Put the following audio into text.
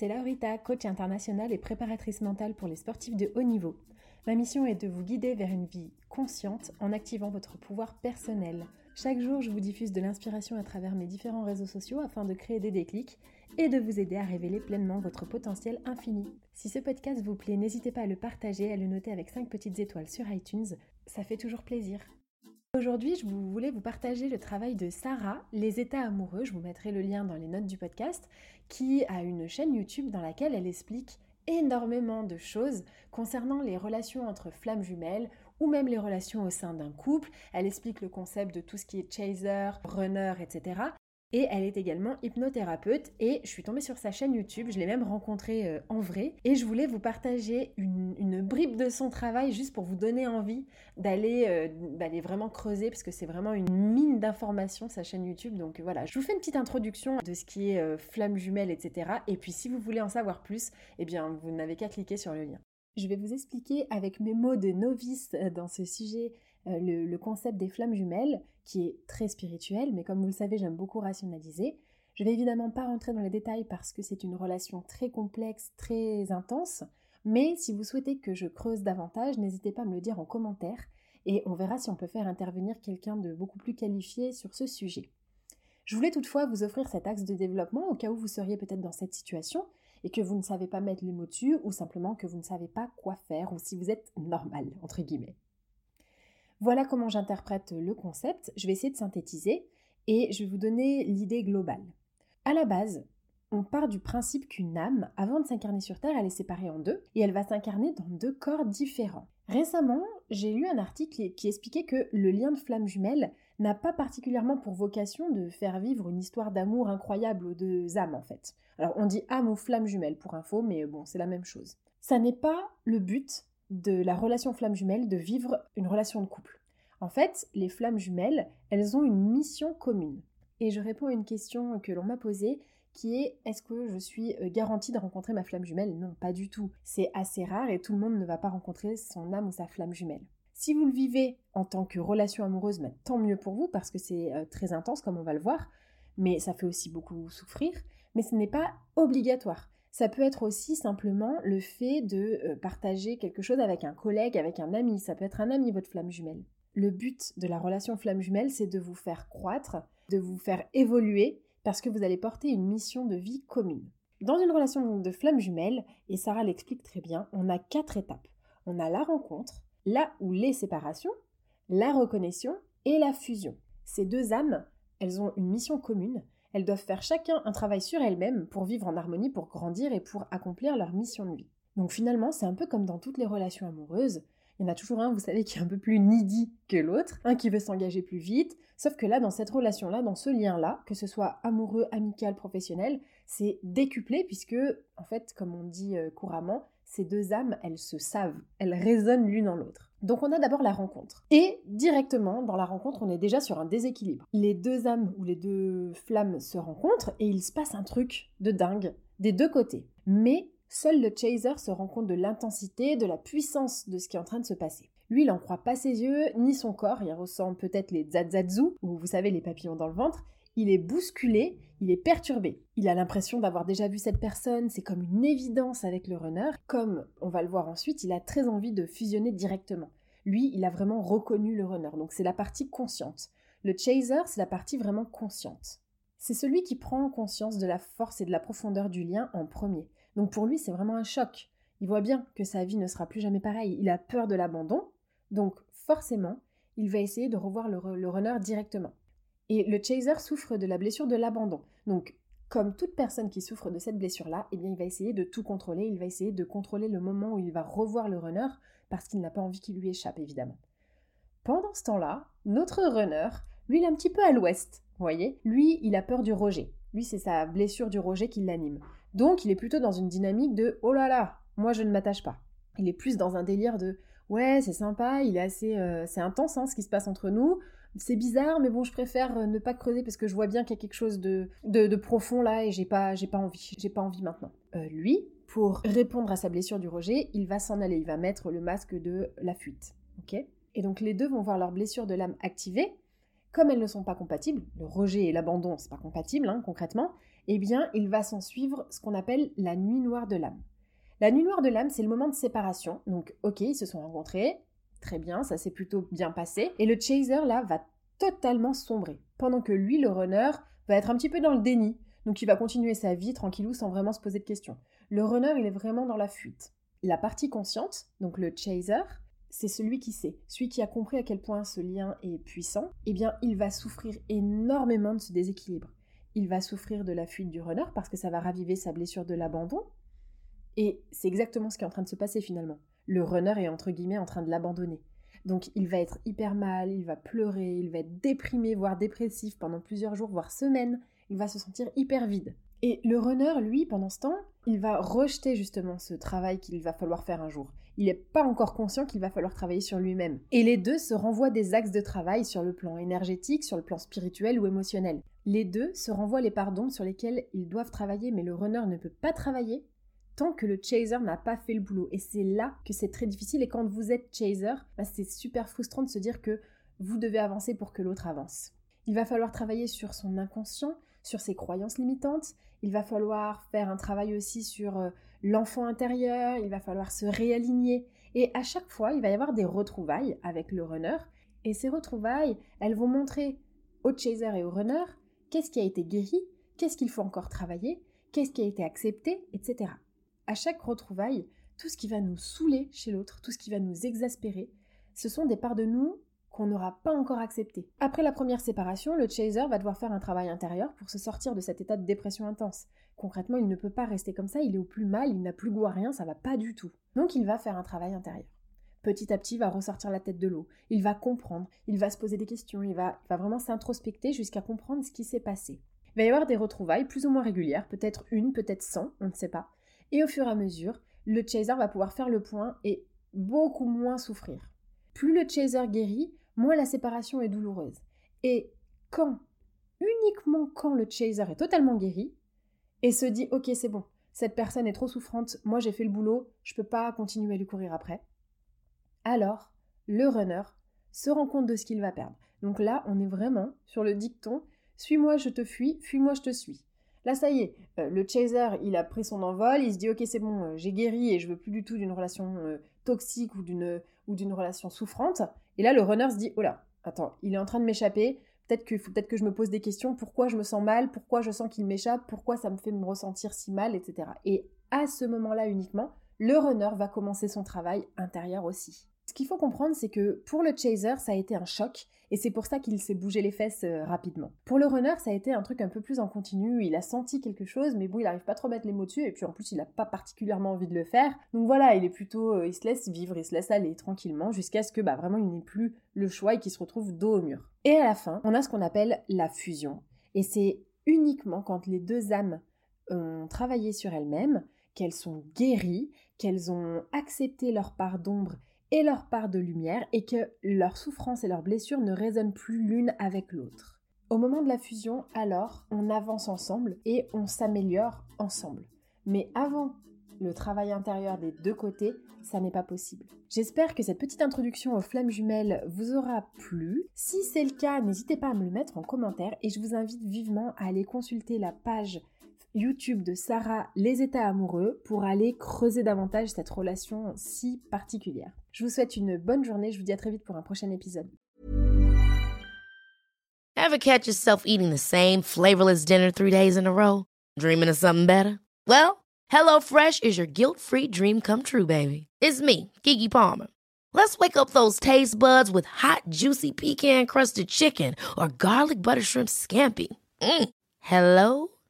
C'est Laurita, coach internationale et préparatrice mentale pour les sportifs de haut niveau. Ma mission est de vous guider vers une vie consciente en activant votre pouvoir personnel. Chaque jour, je vous diffuse de l'inspiration à travers mes différents réseaux sociaux afin de créer des déclics et de vous aider à révéler pleinement votre potentiel infini. Si ce podcast vous plaît, n'hésitez pas à le partager, à le noter avec 5 petites étoiles sur iTunes, ça fait toujours plaisir. Aujourd'hui, je voulais vous partager le travail de Sarah, Les états amoureux, je vous mettrai le lien dans les notes du podcast, qui a une chaîne YouTube dans laquelle elle explique énormément de choses concernant les relations entre flammes jumelles ou même les relations au sein d'un couple. Elle explique le concept de tout ce qui est chaser, runner, etc. Et elle est également hypnothérapeute et je suis tombée sur sa chaîne YouTube, je l'ai même rencontrée euh, en vrai et je voulais vous partager une, bribe de son travail juste pour vous donner envie d'aller euh, vraiment creuser parce que c'est vraiment une mine d'informations sa chaîne YouTube. Donc voilà, je vous fais une petite introduction de ce qui est euh, flamme jumelle, etc. Et puis si vous voulez en savoir plus, eh bien vous n'avez qu'à cliquer sur le lien. Je vais vous expliquer avec mes mots de novice dans ce sujet euh, le, concept des flammes jumelles, qui est très spirituel, mais comme vous le savez, j'aime beaucoup rationaliser. Je vais évidemment pas rentrer dans les détails parce que c'est une relation très complexe, très intense, mais si vous souhaitez que je creuse davantage, n'hésitez pas à me le dire en commentaire et on verra si on peut faire intervenir quelqu'un de beaucoup plus qualifié sur ce sujet. Je voulais toutefois vous offrir cet axe de développement au cas où vous seriez peut-être dans cette situation et que vous ne savez pas mettre les mots dessus ou simplement que vous ne savez pas quoi faire ou si vous êtes normal, entre guillemets. Voilà comment j'interprète le concept. Je vais essayer de synthétiser et je vais vous donner l'idée globale. À la base, on part du principe qu'une âme, avant de s'incarner sur Terre, elle est séparée en deux et elle va s'incarner dans deux corps différents. Récemment, j'ai lu un article qui expliquait que le lien de flamme jumelle n'a pas particulièrement pour vocation de faire vivre une histoire d'amour incroyable aux deux âmes en fait. Alors on dit âme ou flamme jumelle pour info, mais bon, c'est la même chose. Ça n'est pas le but de la relation flamme jumelle de vivre une relation de couple. En fait, les flammes jumelles, elles ont une mission commune. Et je réponds à une question que l'on m'a posée qui est est-ce que je suis euh, garantie de rencontrer ma flamme jumelle? Non, pas du tout. C'est assez rare et tout le monde ne va pas rencontrer son âme ou sa flamme jumelle. Si vous le vivez en tant que relation amoureuse, ben, tant mieux pour vous parce que c'est euh, très intense comme on va le voir, mais ça fait aussi beaucoup souffrir, mais ce n'est pas obligatoire. Ça peut être aussi simplement le fait de euh, partager quelque chose avec un collègue, avec un ami. Ça peut être un ami, votre flamme jumelle. Le but de la relation flamme jumelle, c'est de vous faire croître, de vous faire évoluer, parce que vous allez porter une mission de vie commune. Dans une relation de flamme jumelle, et Sarah l'explique très bien, on a quatre étapes. On a la rencontre, là où les séparations, la reconnaissance et la fusion. Ces deux âmes, elles ont une mission commune, elles doivent faire chacun un travail sur elles-mêmes pour vivre en harmonie, pour grandir et pour accomplir leur mission de vie. Donc finalement, c'est un peu comme dans toutes les relations amoureuses. Il y en a toujours un, vous savez, qui est un peu plus needy que l'autre, un qui veut s'engager plus vite. Sauf que là, dans cette relation-là, dans ce lien-là, que ce soit amoureux, amical, professionnel, c'est décuplé puisque, en fait, comme on dit euh, couramment, ces deux âmes, elles se savent, elles résonnent l'une en l'autre. Donc on a d'abord la rencontre. Et directement, dans la rencontre, on est déjà sur un déséquilibre. Les deux âmes ou les deux flammes se rencontrent et il se passe un truc de dingue des deux côtés. Mais seul le chaser se rend compte de l'intensité, de la puissance de ce qui est en train de se passer. Lui, il n'en croit pas ses yeux, ni son corps, il ressent peut-être les zazatsu, ou vous savez, les papillons dans le ventre, il est bousculé, il est perturbé. Il a l'impression d'avoir déjà vu cette personne, c'est comme une évidence avec le runner. Comme on va le voir ensuite, il a très envie de fusionner directement. Lui, il a vraiment reconnu le runner, donc c'est la partie consciente. Le chaser, c'est la partie vraiment consciente. C'est celui qui prend conscience de la force et de la profondeur du lien en premier. Donc pour lui, c'est vraiment un choc. Il voit bien que sa vie ne sera plus jamais pareille. Il a peur de l'abandon, donc forcément, il va essayer de revoir le, runner directement. Et le chaser souffre de la blessure de l'abandon. Donc, comme toute personne qui souffre de cette blessure-là, eh bien, il va essayer de tout contrôler. Il va essayer de contrôler le moment où il va revoir le runner parce qu'il n'a pas envie qu'il lui échappe, évidemment. Pendant ce temps-là, notre runner, lui, il est un petit peu à l'ouest, voyez Lui, il a peur du rejet. Lui, c'est sa blessure du rejet qui l'anime. Donc, il est plutôt dans une dynamique de oh là là, moi je ne m'attache pas. Il est plus dans un délire de ouais, c'est sympa, il est assez, euh, c'est intense hein, ce qui se passe entre nous c'est bizarre, mais bon, je préfère euh, ne pas creuser parce que je vois bien qu'il y a quelque chose de, de, profond là et j'ai pas, j'ai pas envie. J'ai pas envie maintenant. Euh, lui, pour répondre à sa blessure du rejet, il va s'en aller. Il va mettre le masque de la fuite. Ok? Et donc les deux vont voir leur blessure de l'âme activée. Comme elles ne sont pas compatibles, le rejet et l'abandon, c'est pas compatible hein, concrètement, eh bien, il va s'en suivre ce qu'on appelle la nuit noire de l'âme. La nuit noire de l'âme, c'est le moment de séparation. Donc, ok, ils se sont rencontrés, Très bien, ça s'est plutôt bien passé. Et le chaser, là, va totalement sombrer. Pendant que lui, le runner, va être un petit peu dans le déni. Donc il va continuer sa vie tranquillou sans vraiment se poser de questions. Le runner, il est vraiment dans la fuite. La partie consciente, donc le chaser, c'est celui qui sait, celui qui a compris à quel point ce lien est puissant, eh bien il va souffrir énormément de ce déséquilibre. Il va souffrir de la fuite du runner parce que ça va raviver sa blessure de l'abandon. Et c'est exactement ce qui est en train de se passer finalement le runner est entre guillemets en train de l'abandonner. Donc il va être hyper mal, il va pleurer, il va être déprimé, voire dépressif pendant plusieurs jours, voire semaines. Il va se sentir hyper vide. Et le runner, lui, pendant ce temps, il va rejeter justement ce travail qu'il va falloir faire un jour. Il n'est pas encore conscient qu'il va falloir travailler sur lui-même. Et les deux se renvoient des axes de travail sur le plan énergétique, sur le plan spirituel ou émotionnel. Les deux se renvoient les pardons sur lesquels ils doivent travailler, mais le runner ne peut pas travailler que le chaser n'a pas fait le boulot. Et c'est là que c'est très difficile. Et quand vous êtes chaser, bah, c'est super frustrant de se dire que vous devez avancer pour que l'autre avance. Il va falloir travailler sur son inconscient, sur ses croyances limitantes. Il va falloir faire un travail aussi sur euh, l'enfant intérieur. Il va falloir se réaligner. Et à chaque fois, il va y avoir des retrouvailles avec le runner. Et ces retrouvailles, elles vont montrer au chaser et au runner qu'est-ce qui a été guéri, qu'est-ce qu'il faut encore travailler, qu'est-ce qui a été accepté, etc à chaque retrouvaille, tout ce qui va nous saouler chez l'autre, tout ce qui va nous exaspérer, ce sont des parts de nous qu'on n'aura pas encore acceptées. Après la première séparation, le chaser va devoir faire un travail intérieur pour se sortir de cet état de dépression intense. Concrètement, il ne peut pas rester comme ça, il est au plus mal, il n'a plus goût à rien, ça va pas du tout. Donc il va faire un travail intérieur. Petit à petit, il va ressortir la tête de l'eau, il va comprendre, il va se poser des questions, il va, il va vraiment s'introspecter jusqu'à comprendre ce qui s'est passé. Il va y avoir des retrouvailles plus ou moins régulières, peut-être une, peut-être cent, on ne sait pas. Et au fur et à mesure, le chaser va pouvoir faire le point et beaucoup moins souffrir. Plus le chaser guérit, moins la séparation est douloureuse. Et quand, uniquement quand le chaser est totalement guéri, et se dit ok c'est bon, cette personne est trop souffrante, moi j'ai fait le boulot, je peux pas continuer à lui courir après, alors le runner se rend compte de ce qu'il va perdre. Donc là, on est vraiment sur le dicton suis-moi je te fuis, fuis-moi je te suis. Là, ça y est, euh, le chaser, il a pris son envol, il se dit ok c'est bon, euh, j'ai guéri et je veux plus du tout d'une relation euh, toxique ou d'une relation souffrante. Et là, le runner se dit oh là, attends, il est en train de m'échapper. Peut-être faut peut-être que je me pose des questions. Pourquoi je me sens mal? Pourquoi je sens qu'il m'échappe? Pourquoi ça me fait me ressentir si mal, etc. Et à ce moment-là uniquement, le runner va commencer son travail intérieur aussi. Ce qu'il faut comprendre, c'est que pour le chaser, ça a été un choc et c'est pour ça qu'il s'est bougé les fesses euh, rapidement. Pour le runner, ça a été un truc un peu plus en continu, il a senti quelque chose, mais bon, il n'arrive pas trop à mettre les mots dessus, et puis en plus, il n'a pas particulièrement envie de le faire. Donc voilà, il est plutôt, euh, il se laisse vivre, il se laisse aller tranquillement, jusqu'à ce que bah, vraiment il n'ait plus le choix et qu'il se retrouve dos au mur. Et à la fin, on a ce qu'on appelle la fusion. Et c'est uniquement quand les deux âmes ont travaillé sur elles-mêmes qu'elles sont guéries, qu'elles ont accepté leur part d'ombre et leur part de lumière et que leurs souffrances et leurs blessures ne résonnent plus l'une avec l'autre. Au moment de la fusion, alors, on avance ensemble et on s'améliore ensemble. Mais avant le travail intérieur des deux côtés, ça n'est pas possible. J'espère que cette petite introduction aux flammes jumelles vous aura plu. Si c'est le cas, n'hésitez pas à me le mettre en commentaire et je vous invite vivement à aller consulter la page YouTube de Sarah Les États amoureux pour aller creuser davantage cette relation si particulière. Je vous souhaite une bonne journée, je vous dis à très vite pour un prochain épisode. Ever catch yourself eating the same flavorless dinner three days in a row? Dreaming of something better? Well, HelloFresh is your guilt-free dream come true, baby. It's me, Kiki Palmer. Let's wake up those taste buds with hot, juicy pecan-crusted chicken or garlic butter shrimp scampi. Mm. Hello?